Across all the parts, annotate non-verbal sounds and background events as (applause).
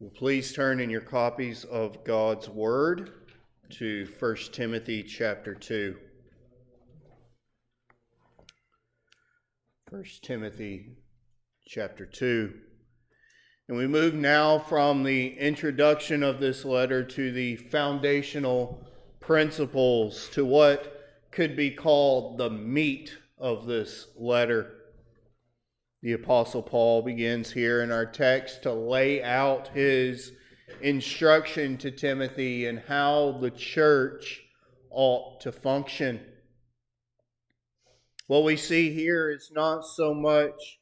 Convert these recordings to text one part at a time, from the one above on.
Well, please turn in your copies of God's Word to 1 Timothy chapter 2. 1 Timothy chapter 2. And we move now from the introduction of this letter to the foundational principles, to what could be called the meat of this letter. The Apostle Paul begins here in our text to lay out his instruction to Timothy and how the church ought to function. What we see here is not so much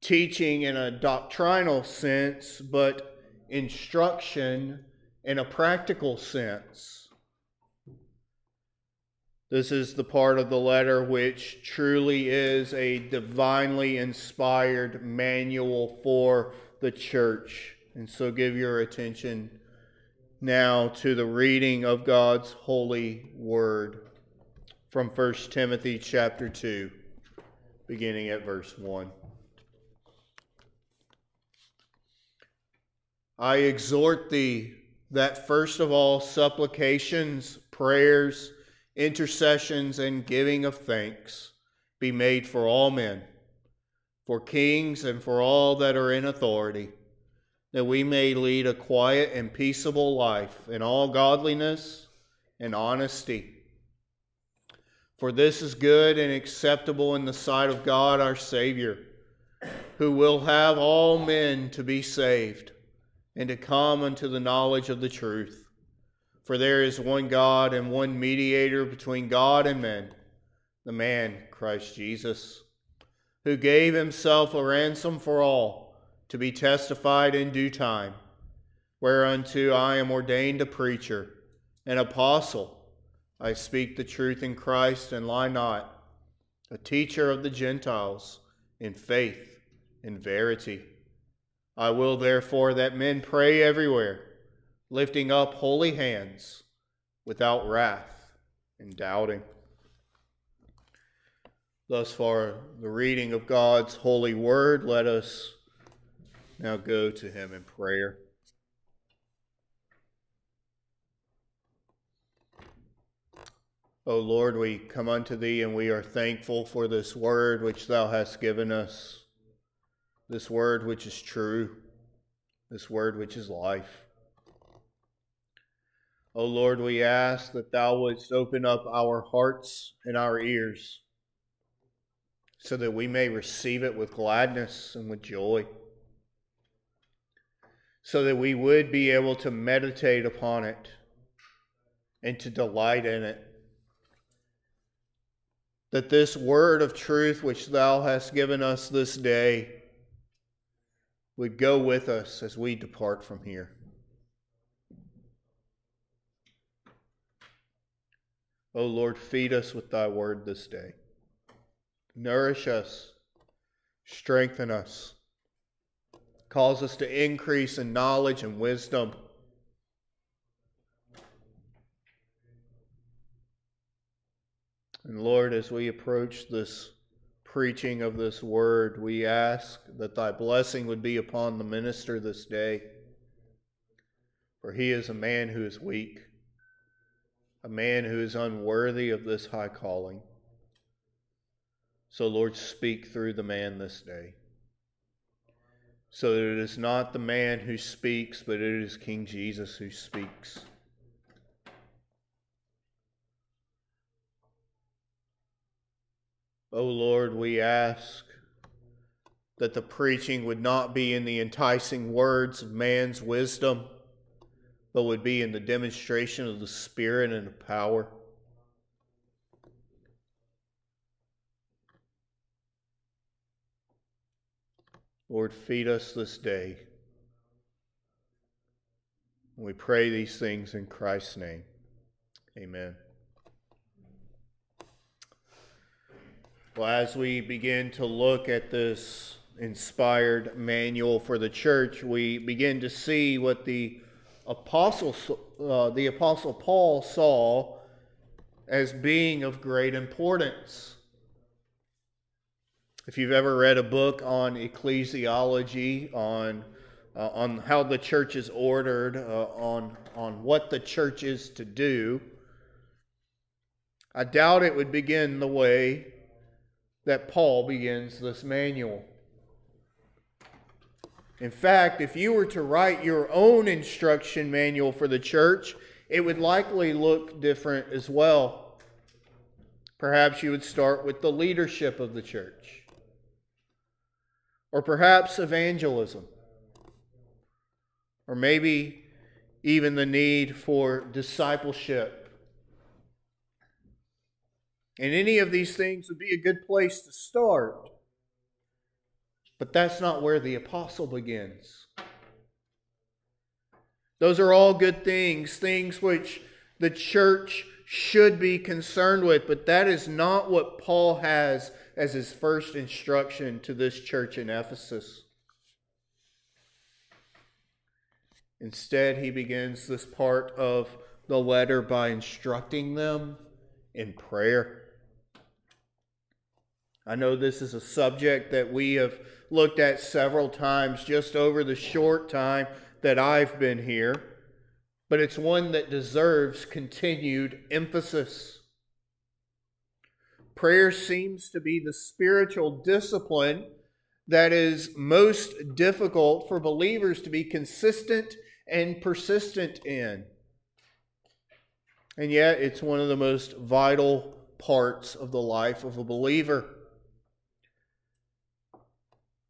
teaching in a doctrinal sense, but instruction in a practical sense. This is the part of the letter which truly is a divinely inspired manual for the church. And so give your attention now to the reading of God's holy word from 1 Timothy chapter 2, beginning at verse 1. I exhort thee that first of all supplications, prayers, intercessions, and giving of thanks be made for all men, for kings, and for all that are in authority, that we may lead a quiet and peaceable life in all godliness and honesty. For this is good and acceptable in the sight of God our Savior, who will have all men to be saved and to come unto the knowledge of the truth. For there is one God and one mediator between God and men, the man Christ Jesus, who gave himself a ransom for all to be testified in due time, whereunto I am ordained a preacher, an apostle. I speak the truth in Christ and lie not, a teacher of the Gentiles in faith and verity. I will therefore that men pray everywhere lifting up holy hands without wrath and doubting. Thus far, the reading of God's holy word. Let us now go to Him in prayer. O Lord, we come unto Thee and we are thankful for this word which Thou hast given us, this word which is true, this word which is life. O Lord, we ask that Thou wouldst open up our hearts and our ears so that we may receive it with gladness and with joy, so that we would be able to meditate upon it and to delight in it. That this word of truth which Thou hast given us this day would go with us as we depart from here. O Lord, feed us with thy word this day. Nourish us, strengthen us, cause us to increase in knowledge and wisdom. And Lord, as we approach this preaching of this word, we ask that thy blessing would be upon the minister this day, for he is a man who is weak a man who is unworthy of this high calling. So, Lord, speak through the man this day. So that it is not the man who speaks, but it is King Jesus who speaks. O oh Lord, we ask that the preaching would not be in the enticing words of man's wisdom but would be in the demonstration of the Spirit and the power. Lord, feed us this day. We pray these things in Christ's name. Amen. Well, as we begin to look at this inspired manual for the church, we begin to see what the apostle, uh, the apostle Paul saw as being of great importance. If you've ever read a book on ecclesiology, on uh, on how the church is ordered, uh, on, on what the church is to do, I doubt it would begin the way that Paul begins this manual. In fact, if you were to write your own instruction manual for the church, it would likely look different as well. Perhaps you would start with the leadership of the church, or perhaps evangelism, or maybe even the need for discipleship and any of these things would be a good place to start. But that's not where the apostle begins. Those are all good things, things which the church should be concerned with, but that is not what Paul has as his first instruction to this church in Ephesus. Instead, he begins this part of the letter by instructing them in prayer. I know this is a subject that we have looked at several times just over the short time that I've been here, but it's one that deserves continued emphasis. Prayer seems to be the spiritual discipline that is most difficult for believers to be consistent and persistent in. And yet, it's one of the most vital parts of the life of a believer.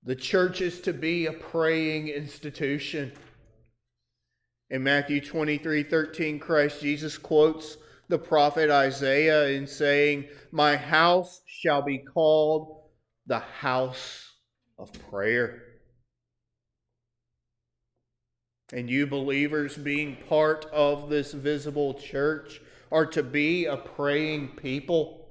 The church is to be a praying institution. In Matthew 23 13, Christ Jesus quotes the prophet Isaiah in saying, My house shall be called the house of prayer. And you believers, being part of this visible church, are to be a praying people.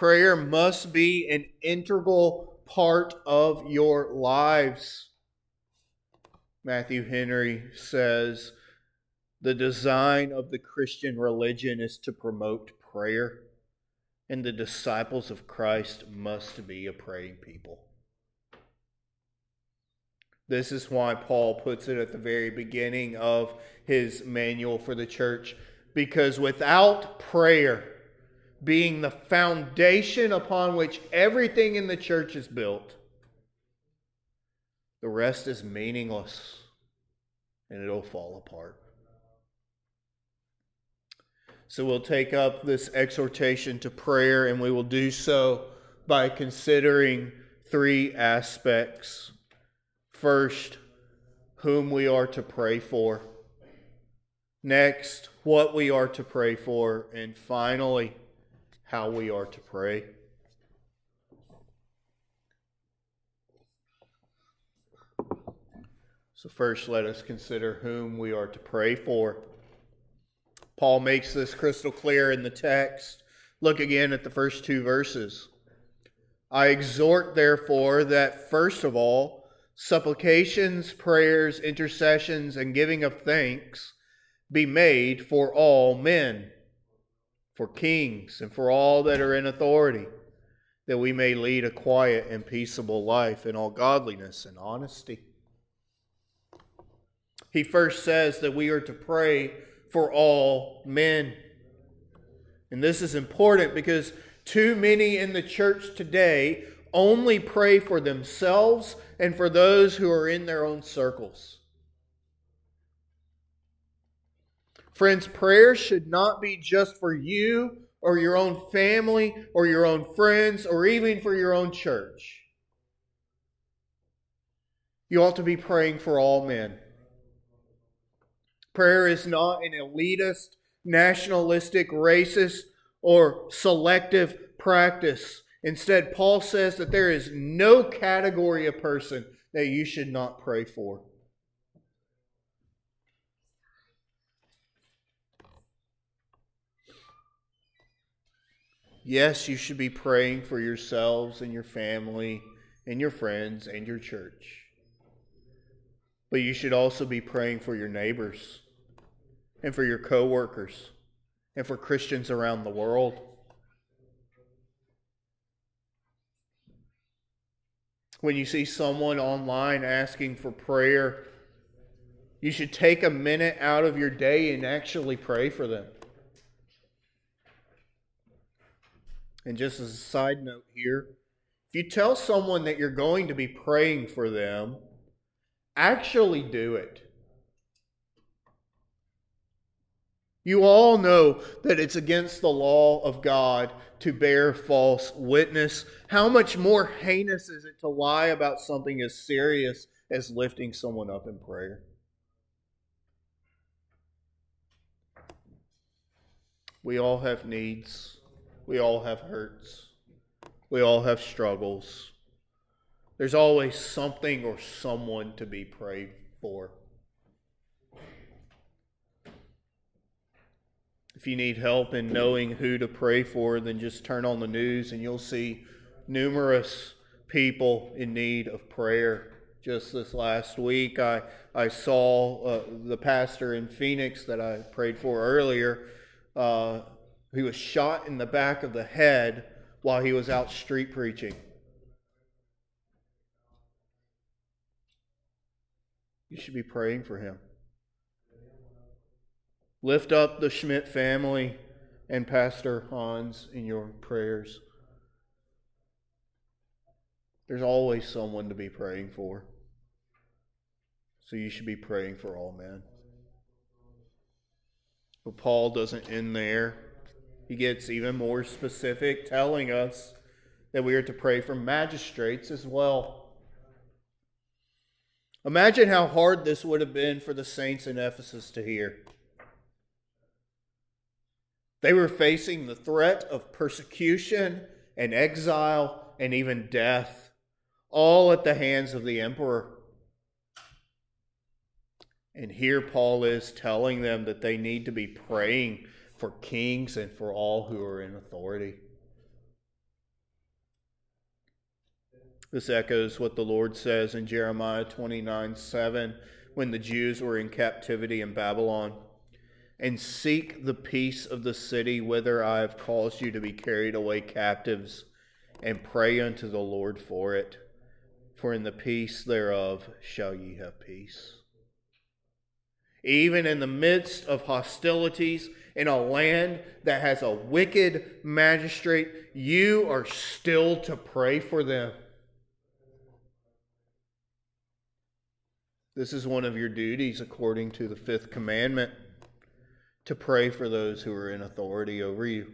Prayer must be an integral part of your lives. Matthew Henry says the design of the Christian religion is to promote prayer, and the disciples of Christ must be a praying people. This is why Paul puts it at the very beginning of his manual for the church, because without prayer, being the foundation upon which everything in the church is built, the rest is meaningless and it'll fall apart. So we'll take up this exhortation to prayer and we will do so by considering three aspects. First, whom we are to pray for. Next, what we are to pray for. And finally, how we are to pray. So, first, let us consider whom we are to pray for. Paul makes this crystal clear in the text. Look again at the first two verses. I exhort, therefore, that first of all, supplications, prayers, intercessions, and giving of thanks be made for all men for kings, and for all that are in authority, that we may lead a quiet and peaceable life in all godliness and honesty. He first says that we are to pray for all men. And this is important because too many in the church today only pray for themselves and for those who are in their own circles. Friends, prayer should not be just for you or your own family or your own friends or even for your own church. You ought to be praying for all men. Prayer is not an elitist, nationalistic, racist, or selective practice. Instead, Paul says that there is no category of person that you should not pray for. Yes, you should be praying for yourselves and your family and your friends and your church. But you should also be praying for your neighbors and for your coworkers and for Christians around the world. When you see someone online asking for prayer, you should take a minute out of your day and actually pray for them. And just as a side note here, if you tell someone that you're going to be praying for them, actually do it. You all know that it's against the law of God to bear false witness. How much more heinous is it to lie about something as serious as lifting someone up in prayer? We all have needs. We all have hurts. We all have struggles. There's always something or someone to be prayed for. If you need help in knowing who to pray for, then just turn on the news and you'll see numerous people in need of prayer. Just this last week, I, I saw uh, the pastor in Phoenix that I prayed for earlier. Uh, he was shot in the back of the head while he was out street preaching. You should be praying for him. Lift up the Schmidt family and Pastor Hans in your prayers. There's always someone to be praying for. So you should be praying for all men. But Paul doesn't end there. He gets even more specific, telling us that we are to pray for magistrates as well. Imagine how hard this would have been for the saints in Ephesus to hear. They were facing the threat of persecution and exile and even death, all at the hands of the emperor. And here Paul is telling them that they need to be praying for kings and for all who are in authority. This echoes what the Lord says in Jeremiah 29 7 when the Jews were in captivity in Babylon and seek the peace of the city whither I have caused you to be carried away captives, and pray unto the Lord for it. For in the peace thereof shall ye have peace. Even in the midst of hostilities in a land that has a wicked magistrate, you are still to pray for them. This is one of your duties according to the fifth commandment to pray for those who are in authority over you.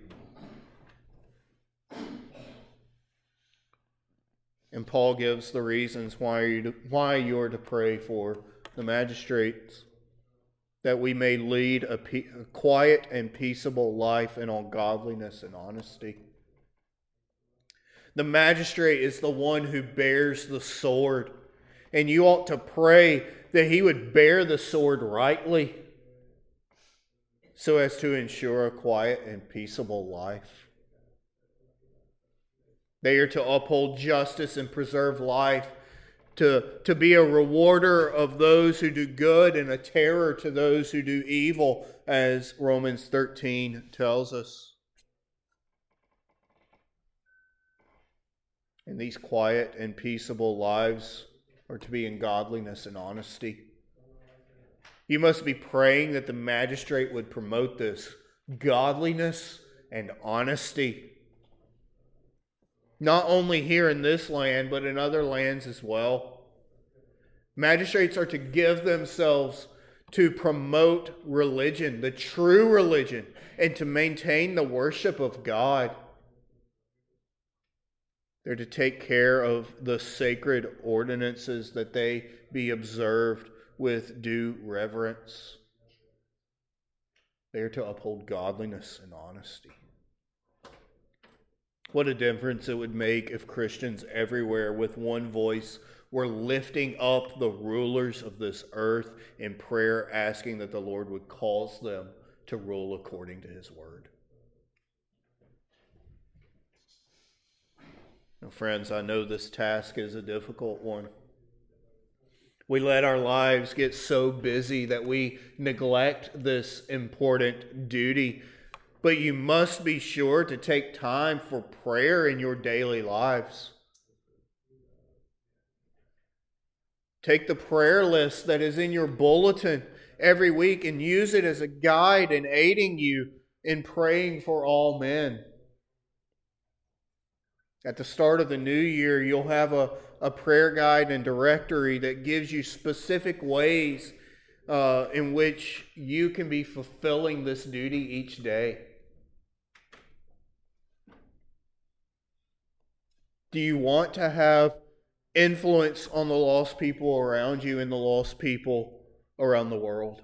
And Paul gives the reasons why, you why you're to pray for the magistrates that we may lead a, pe- a quiet and peaceable life in all godliness and honesty. The magistrate is the one who bears the sword, and you ought to pray that he would bear the sword rightly so as to ensure a quiet and peaceable life. They are to uphold justice and preserve life, to, to be a rewarder of those who do good and a terror to those who do evil, as Romans 13 tells us. And these quiet and peaceable lives are to be in godliness and honesty. You must be praying that the magistrate would promote this godliness and honesty. Not only here in this land, but in other lands as well. Magistrates are to give themselves to promote religion, the true religion, and to maintain the worship of God. They're to take care of the sacred ordinances that they be observed with due reverence. They are to uphold godliness and honesty. What a difference it would make if Christians everywhere, with one voice, were lifting up the rulers of this earth in prayer, asking that the Lord would cause them to rule according to his word. Now, friends, I know this task is a difficult one. We let our lives get so busy that we neglect this important duty. But you must be sure to take time for prayer in your daily lives. Take the prayer list that is in your bulletin every week and use it as a guide in aiding you in praying for all men. At the start of the new year, you'll have a, a prayer guide and directory that gives you specific ways uh, in which you can be fulfilling this duty each day. Do you want to have influence on the lost people around you and the lost people around the world?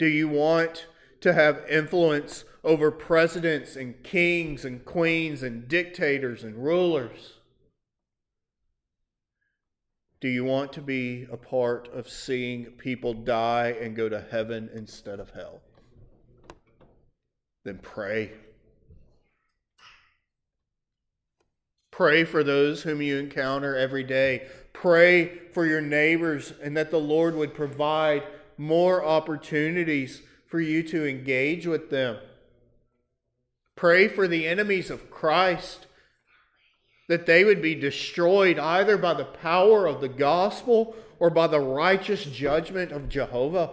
Do you want to have influence over presidents and kings and queens and dictators and rulers? Do you want to be a part of seeing people die and go to heaven instead of hell? Then pray. Pray for those whom you encounter every day. Pray for your neighbors and that the Lord would provide more opportunities for you to engage with them. Pray for the enemies of Christ that they would be destroyed either by the power of the gospel or by the righteous judgment of Jehovah.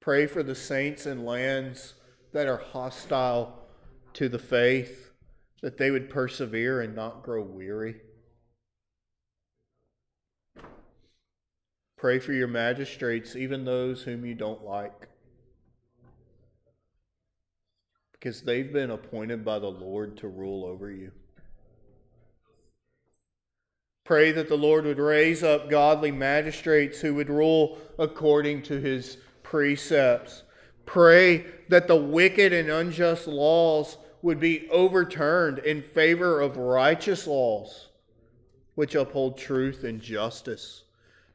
Pray for the saints in lands that are hostile to the faith, that they would persevere and not grow weary. Pray for your magistrates, even those whom you don't like, because they've been appointed by the Lord to rule over you. Pray that the Lord would raise up godly magistrates who would rule according to his precepts. Pray that the wicked and unjust laws would be overturned in favor of righteous laws which uphold truth and justice.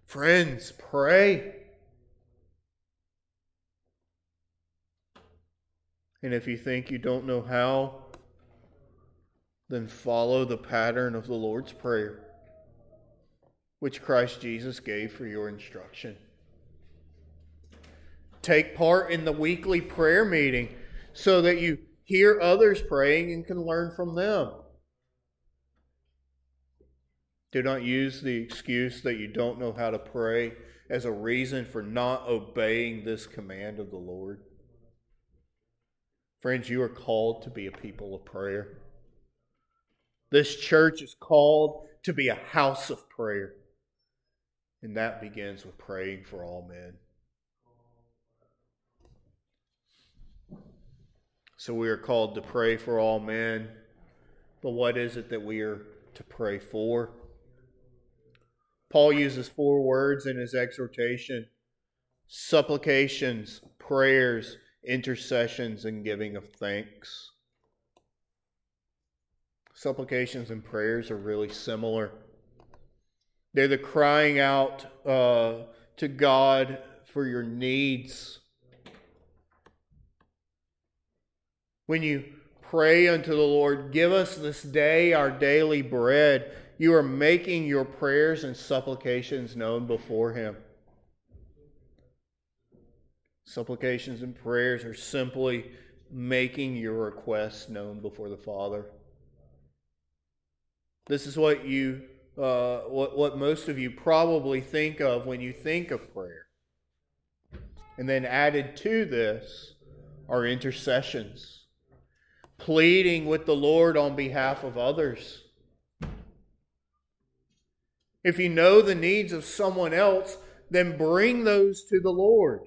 Friends, pray. And if you think you don't know how, then follow the pattern of the Lord's Prayer, which Christ Jesus gave for your instruction. Take part in the weekly prayer meeting so that you hear others praying and can learn from them. Do not use the excuse that you don't know how to pray as a reason for not obeying this command of the Lord. Friends, you are called to be a people of prayer. This church is called to be a house of prayer. And that begins with praying for all men. So we are called to pray for all men. But what is it that we are to pray for? Paul uses four words in his exhortation supplications, prayers, intercessions, and giving of thanks. Supplications and prayers are really similar. They're the crying out uh, to God for your needs When you pray unto the Lord, Give us this day our daily bread, you are making your prayers and supplications known before Him. Supplications and prayers are simply making your requests known before the Father. This is what you, uh, what, what most of you probably think of when you think of prayer. And then added to this are intercessions pleading with the Lord on behalf of others. If you know the needs of someone else, then bring those to the Lord.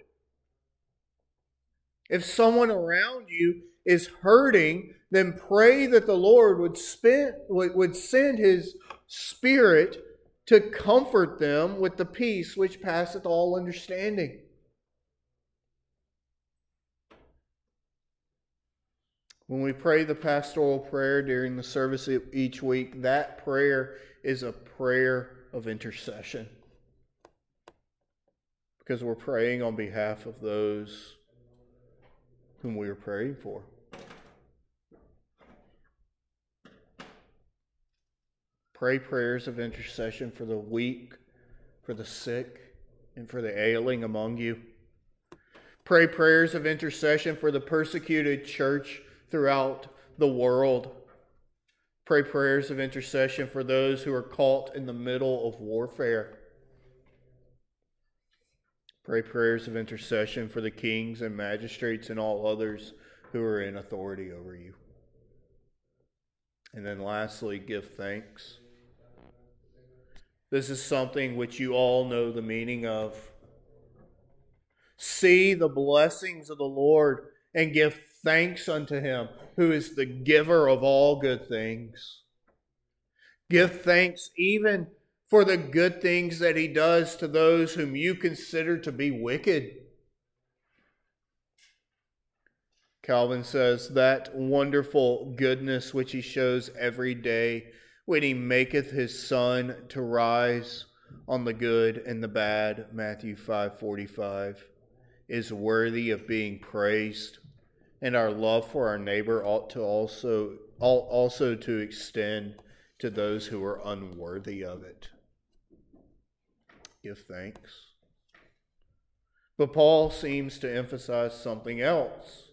If someone around you is hurting, then pray that the Lord would, spend, would send his Spirit to comfort them with the peace which passeth all understanding. When we pray the pastoral prayer during the service each week, that prayer is a prayer of intercession. Because we're praying on behalf of those whom we are praying for. Pray prayers of intercession for the weak, for the sick, and for the ailing among you. Pray prayers of intercession for the persecuted church throughout the world. Pray prayers of intercession for those who are caught in the middle of warfare. Pray prayers of intercession for the kings and magistrates and all others who are in authority over you. And then lastly, give thanks. This is something which you all know the meaning of. See the blessings of the Lord and give thanks unto him who is the giver of all good things. Give thanks even for the good things that he does to those whom you consider to be wicked. Calvin says, That wonderful goodness which he shows every day when he maketh his sun to rise on the good and the bad, Matthew 5:45, is worthy of being praised, and our love for our neighbor ought to also also to extend to those who are unworthy of it give thanks. But Paul seems to emphasize something else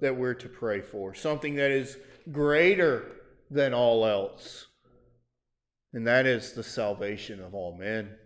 that we're to pray for, something that is greater than all else, and that is the salvation of all men.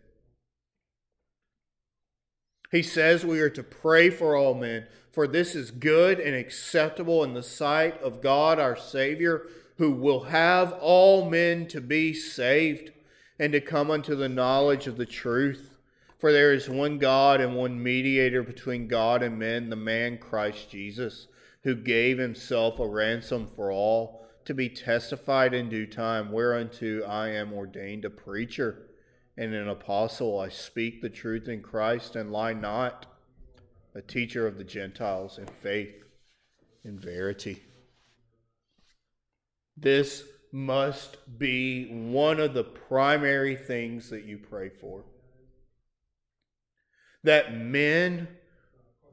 He says we are to pray for all men, for this is good and acceptable in the sight of God our Savior, who will have all men to be saved and to come unto the knowledge of the truth. For there is one God and one mediator between God and men, the man Christ Jesus, who gave himself a ransom for all, to be testified in due time, whereunto I am ordained a preacher and an apostle. I speak the truth in Christ and lie not, a teacher of the Gentiles in faith, in verity. This must be one of the primary things that you pray for that men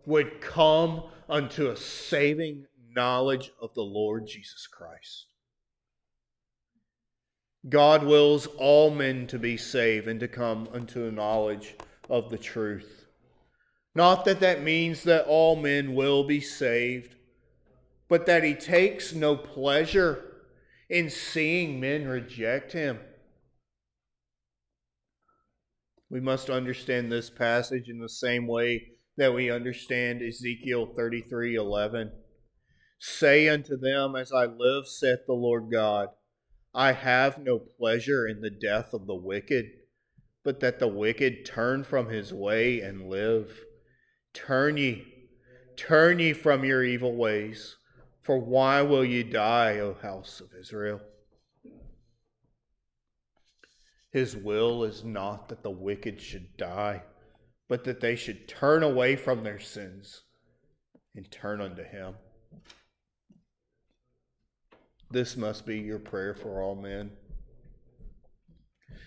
would come unto a saving knowledge of the Lord Jesus Christ. God wills all men to be saved and to come unto a knowledge of the truth. Not that that means that all men will be saved, but that he takes no pleasure in seeing men reject him. We must understand this passage in the same way that we understand Ezekiel 33 11. Say unto them, As I live, saith the Lord God, I have no pleasure in the death of the wicked, but that the wicked turn from his way and live. Turn ye, turn ye from your evil ways, for why will ye die, O house of Israel? His will is not that the wicked should die, but that they should turn away from their sins and turn unto Him. This must be your prayer for all men.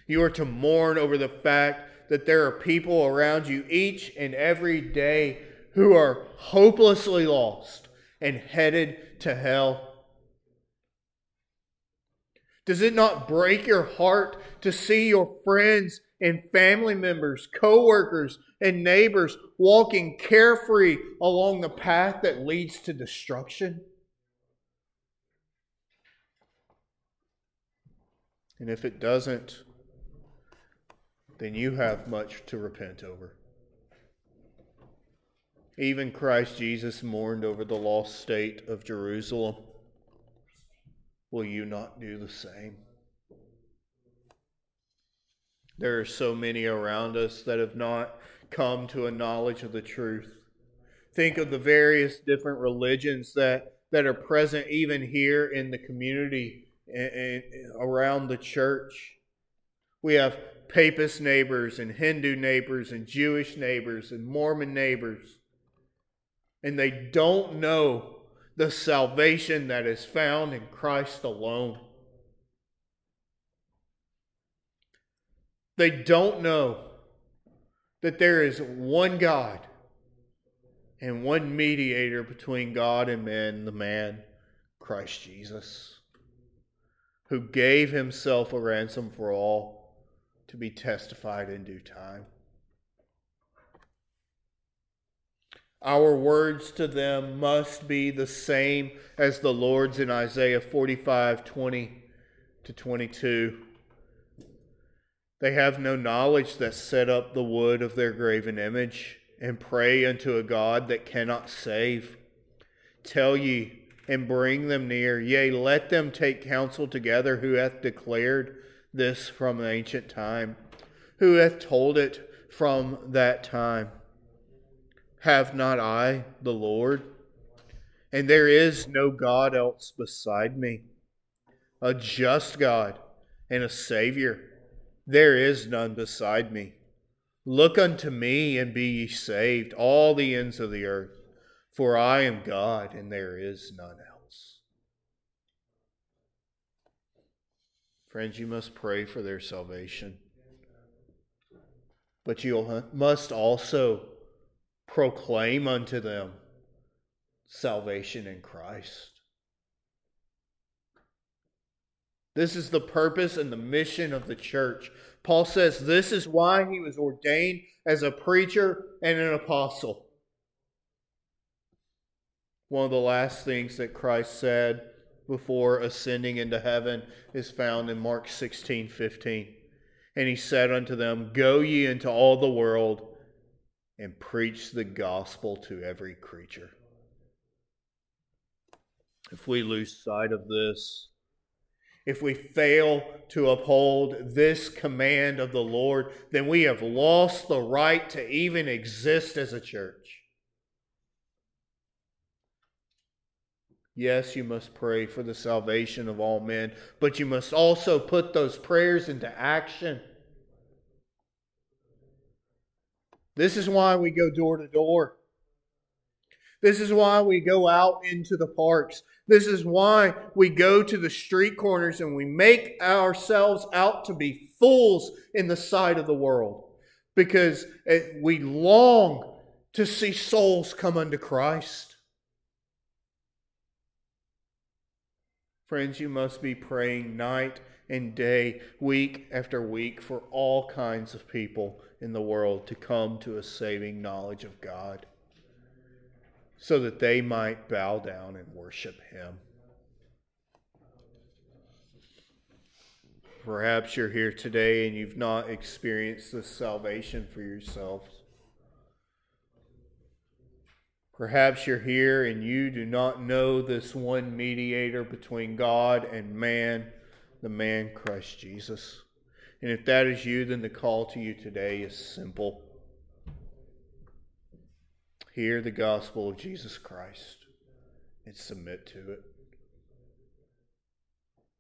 You are to mourn over the fact that there are people around you each and every day who are hopelessly lost and headed to hell. Does it not break your heart to see your friends and family members, coworkers, and neighbors walking carefree along the path that leads to destruction? And if it doesn't, then you have much to repent over. Even Christ Jesus mourned over the lost state of Jerusalem. Will you not do the same? There are so many around us that have not come to a knowledge of the truth. Think of the various different religions that, that are present even here in the community and, around the church. We have papist neighbors and Hindu neighbors and Jewish neighbors and Mormon neighbors. And they don't know the salvation that is found in Christ alone. They don't know that there is one God and one mediator between God and men, the man, Christ Jesus, who gave himself a ransom for all to be testified in due time. Our words to them must be the same as the Lord's in Isaiah 45 20. to 22. They have no knowledge that set up the wood of their graven image and pray unto a God that cannot save. Tell ye and bring them near, yea, let them take counsel together who hath declared this from ancient time, who hath told it from that time. Have not I the Lord? And there is no God else beside me, a just God and a Savior. There is none beside me. Look unto me and be ye saved, all the ends of the earth, for I am God and there is none else. Friends, you must pray for their salvation. But you must also proclaim unto them salvation in Christ. This is the purpose and the mission of the church. Paul says this is why he was ordained as a preacher and an apostle. One of the last things that Christ said before ascending into heaven is found in Mark 16 15. And he said unto them, Go ye into all the world and preach the gospel to every creature. If we lose sight of this, if we fail to uphold this command of the Lord, then we have lost the right to even exist as a church. Yes, you must pray for the salvation of all men, but you must also put those prayers into action. This is why we go door to door. This is why we go out into the parks. This is why we go to the street corners and we make ourselves out to be fools in the sight of the world because we long to see souls come unto Christ. Friends, you must be praying night and day, week after week, for all kinds of people in the world to come to a saving knowledge of God so that they might bow down and worship him. Perhaps you're here today and you've not experienced this salvation for yourselves. Perhaps you're here and you do not know this one mediator between God and man, the man Christ Jesus. And if that is you, then the call to you today is simple. Hear the gospel of Jesus Christ and submit to it.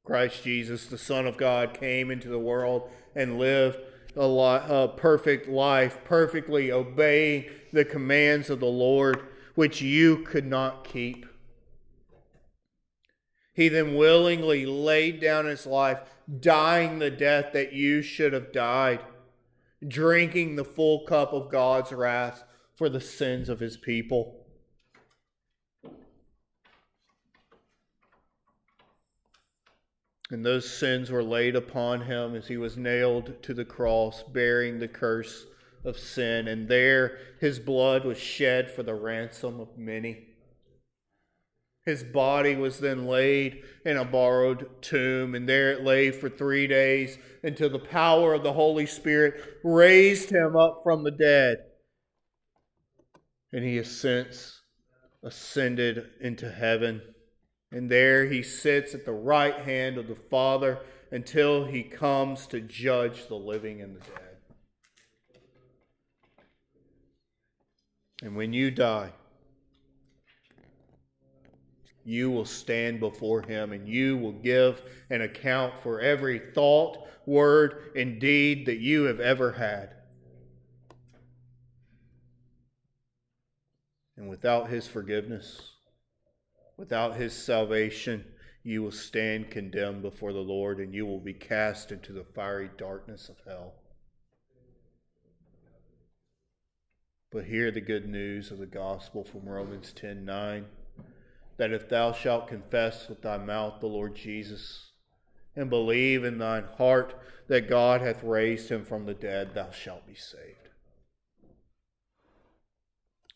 Christ Jesus, the Son of God, came into the world and lived a, li- a perfect life, perfectly obeying the commands of the Lord, which you could not keep. He then willingly laid down his life, dying the death that you should have died, drinking the full cup of God's wrath for the sins of his people. And those sins were laid upon him as he was nailed to the cross, bearing the curse of sin. And there his blood was shed for the ransom of many. His body was then laid in a borrowed tomb, and there it lay for three days until the power of the Holy Spirit raised him up from the dead and he has since ascended into heaven. And there he sits at the right hand of the Father until he comes to judge the living and the dead. And when you die, you will stand before him and you will give an account for every thought, word, and deed that you have ever had. And without his forgiveness, without his salvation, you will stand condemned before the Lord and you will be cast into the fiery darkness of hell. But hear the good news of the gospel from Romans 10 9 that if thou shalt confess with thy mouth the Lord Jesus and believe in thine heart that God hath raised him from the dead, thou shalt be saved.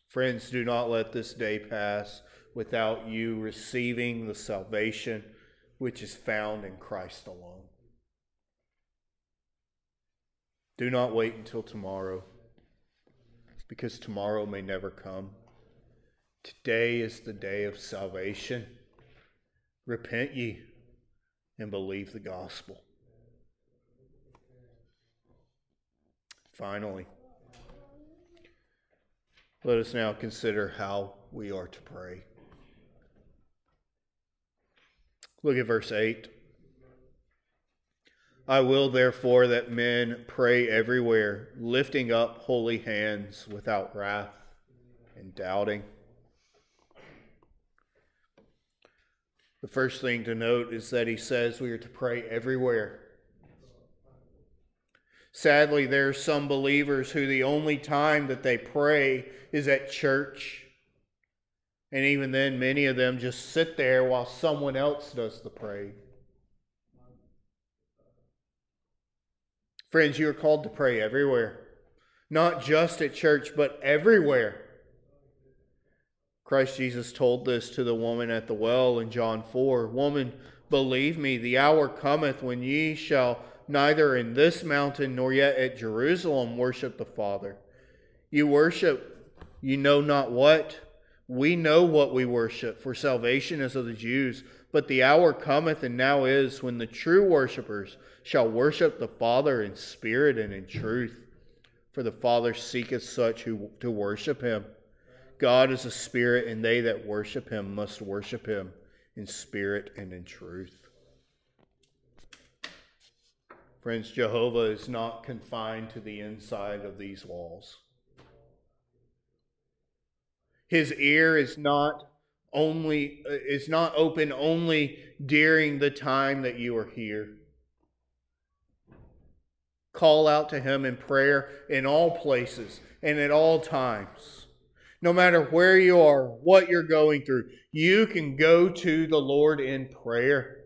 Friends, do not let this day pass without you receiving the salvation which is found in Christ alone. Do not wait until tomorrow, because tomorrow may never come. Today is the day of salvation. Repent ye and believe the gospel. Finally, let us now consider how we are to pray. Look at verse 8. I will therefore that men pray everywhere, lifting up holy hands without wrath and doubting. The first thing to note is that he says we are to pray everywhere. Sadly, there are some believers who the only time that they pray is at church. And even then, many of them just sit there while someone else does the praying. Friends, you are called to pray everywhere, not just at church, but everywhere. Christ Jesus told this to the woman at the well in John 4 Woman, believe me, the hour cometh when ye shall neither in this mountain nor yet at Jerusalem worship the Father. You worship, you know not what. We know what we worship, for salvation is of the Jews. But the hour cometh, and now is, when the true worshippers shall worship the Father in spirit and in truth. For the Father seeketh such who to worship him. God is a spirit, and they that worship him must worship him in spirit and in truth. Friends, Jehovah is not confined to the inside of these walls. His ear is not only uh, is not open only during the time that you are here. Call out to him in prayer in all places and at all times. No matter where you are, what you're going through, you can go to the Lord in prayer.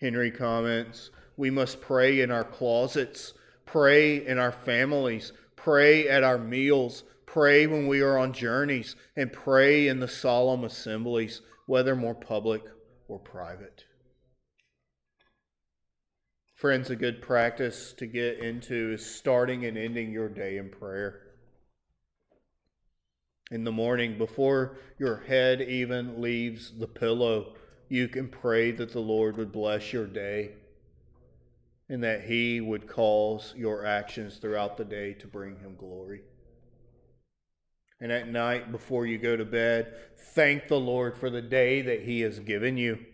Henry comments We must pray in our closets, pray in our families, pray at our meals, pray when we are on journeys, and pray in the solemn assemblies, whether more public or private. Friends, a good practice to get into is starting and ending your day in prayer in the morning before your head even leaves the pillow, you can pray that the Lord would bless your day and that He would cause your actions throughout the day to bring Him glory. And at night, before you go to bed, thank the Lord for the day that He has given you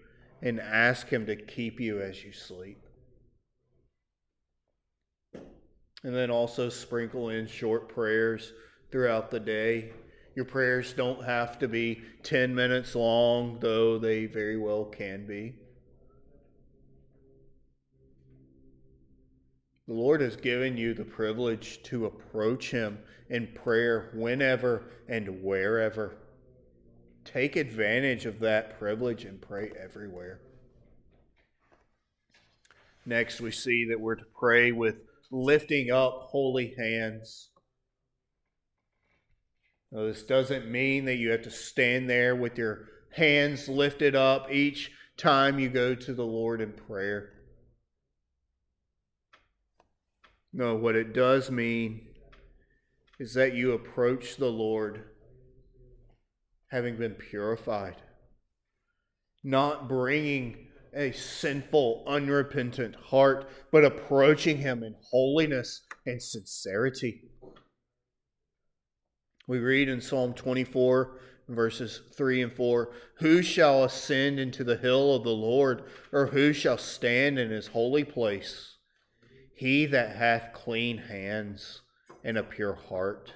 and ask Him to keep you as you sleep. And then also sprinkle in short prayers throughout the day your prayers don't have to be 10 minutes long, though they very well can be. The Lord has given you the privilege to approach Him in prayer whenever and wherever. Take advantage of that privilege and pray everywhere. Next, we see that we're to pray with lifting up holy hands. Now, this doesn't mean that you have to stand there with your hands lifted up each time you go to the Lord in prayer. No, what it does mean is that you approach the Lord having been purified, not bringing a sinful, unrepentant heart, but approaching Him in holiness and sincerity. We read in Psalm 24, verses 3 and 4 Who shall ascend into the hill of the Lord, or who shall stand in his holy place? He that hath clean hands and a pure heart,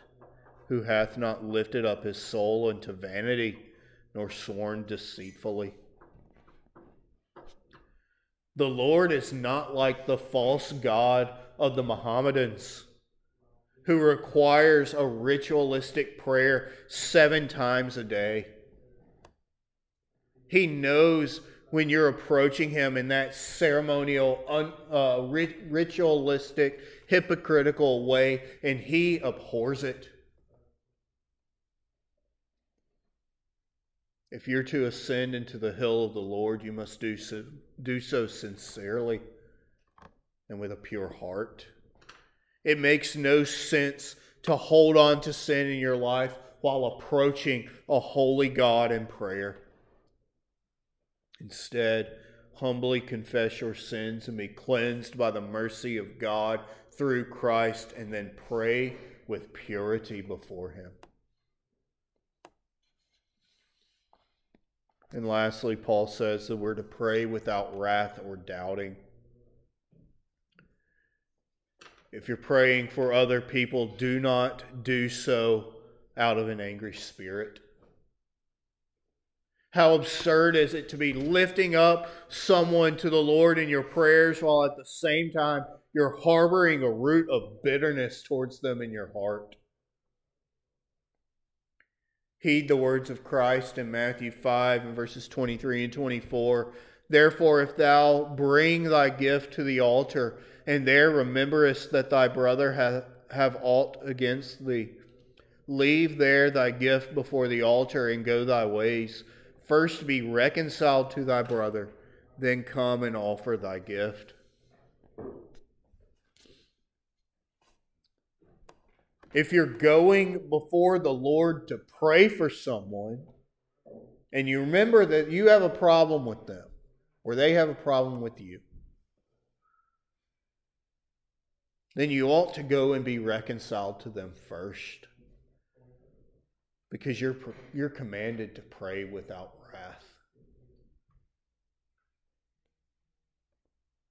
who hath not lifted up his soul unto vanity, nor sworn deceitfully. The Lord is not like the false God of the Mohammedans who requires a ritualistic prayer seven times a day. He knows when you're approaching him in that ceremonial, un, uh, ritualistic, hypocritical way, and he abhors it. If you're to ascend into the hill of the Lord, you must do so, do so sincerely and with a pure heart. It makes no sense to hold on to sin in your life while approaching a holy God in prayer. Instead, humbly confess your sins and be cleansed by the mercy of God through Christ, and then pray with purity before Him. And lastly, Paul says that we're to pray without wrath or doubting. If you're praying for other people, do not do so out of an angry spirit. How absurd is it to be lifting up someone to the Lord in your prayers while at the same time you're harboring a root of bitterness towards them in your heart? Heed the words of Christ in Matthew 5 and verses 23 and 24. Therefore, if thou bring thy gift to the altar, and there rememberest that thy brother hath have aught against thee, leave there thy gift before the altar and go thy ways. First be reconciled to thy brother, then come and offer thy gift. If you're going before the Lord to pray for someone, and you remember that you have a problem with them, or they have a problem with you, then you ought to go and be reconciled to them first because you're, you're commanded to pray without wrath.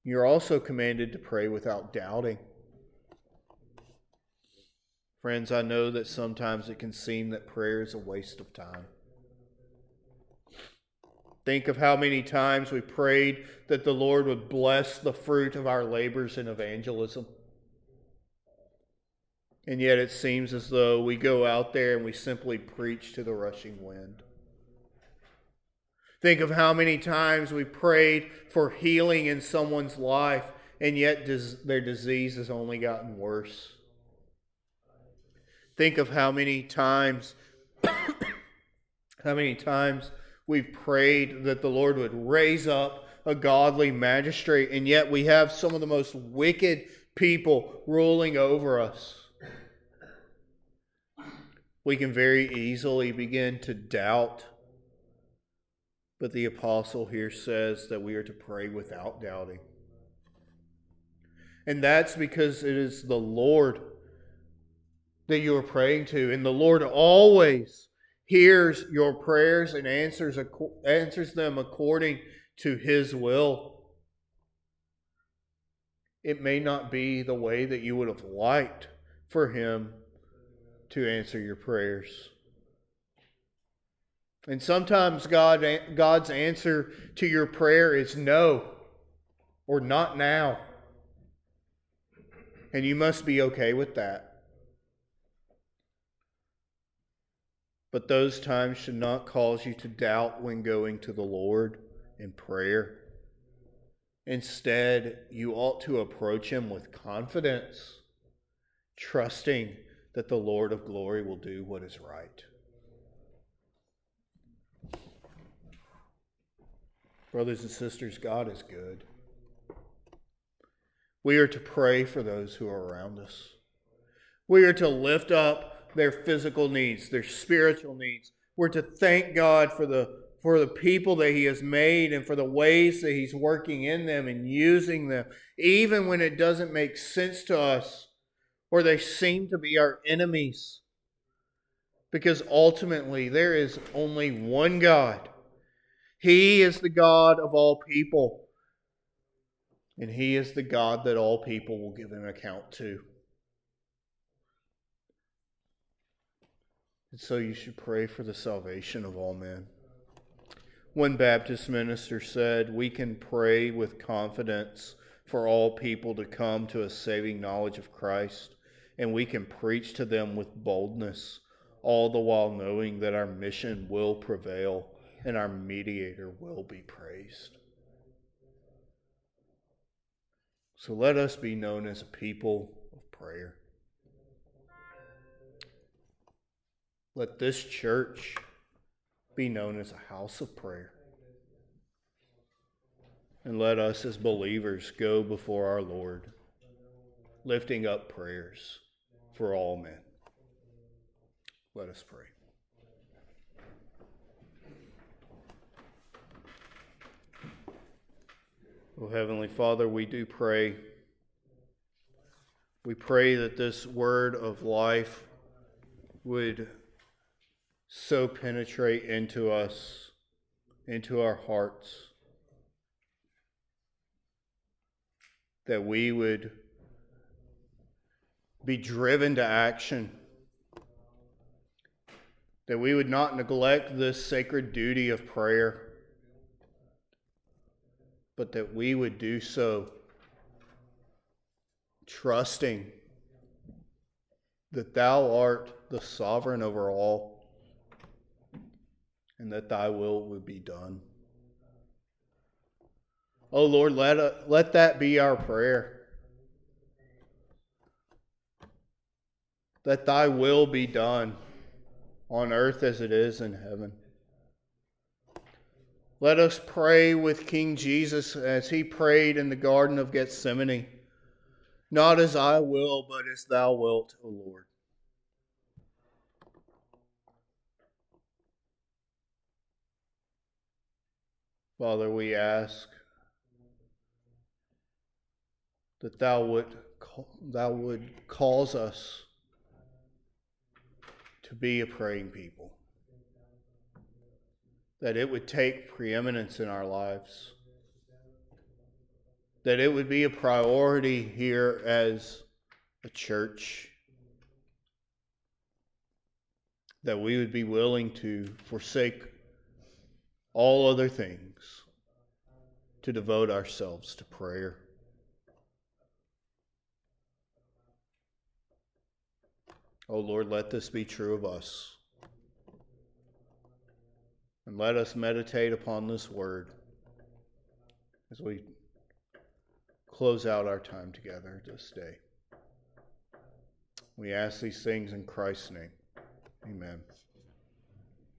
You're also commanded to pray without doubting. Friends, I know that sometimes it can seem that prayer is a waste of time. Think of how many times we prayed that the Lord would bless the fruit of our labors in evangelism. And yet it seems as though we go out there and we simply preach to the rushing wind. Think of how many times we prayed for healing in someone's life, and yet their disease has only gotten worse. Think of how many times, (coughs) how many times we've prayed that the Lord would raise up a godly magistrate, and yet we have some of the most wicked people ruling over us we can very easily begin to doubt. But the apostle here says that we are to pray without doubting. And that's because it is the Lord that you are praying to. And the Lord always hears your prayers and answers, answers them according to his will. It may not be the way that you would have liked for him to answer your prayers. And sometimes God, God's answer to your prayer is no or not now. And you must be okay with that. But those times should not cause you to doubt when going to the Lord in prayer. Instead, you ought to approach Him with confidence, trusting that the Lord of glory will do what is right. Brothers and sisters, God is good. We are to pray for those who are around us. We are to lift up their physical needs, their spiritual needs. We're to thank God for the for the people that he has made and for the ways that he's working in them and using them even when it doesn't make sense to us or they seem to be our enemies. Because ultimately, there is only one God. He is the God of all people. And He is the God that all people will give an account to. And so you should pray for the salvation of all men. One Baptist minister said, We can pray with confidence for all people to come to a saving knowledge of Christ and we can preach to them with boldness, all the while knowing that our mission will prevail and our mediator will be praised. So let us be known as a people of prayer. Let this church be known as a house of prayer. And let us as believers go before our Lord, lifting up prayers for all men. Let us pray. Oh, Heavenly Father, we do pray. We pray that this word of life would so penetrate into us, into our hearts, that we would be driven to action, that we would not neglect this sacred duty of prayer, but that we would do so trusting that Thou art the sovereign over all and that thy will would be done. Oh Lord, let, uh, let that be our prayer. That thy will be done on earth as it is in heaven. Let us pray with King Jesus as he prayed in the Garden of Gethsemane. Not as I will, but as thou wilt, O Lord. Father, we ask that thou would, thou would cause us to be a praying people, that it would take preeminence in our lives, that it would be a priority here as a church, that we would be willing to forsake all other things to devote ourselves to prayer. Oh Lord, let this be true of us. And let us meditate upon this word as we close out our time together this day. We ask these things in Christ's name. Amen.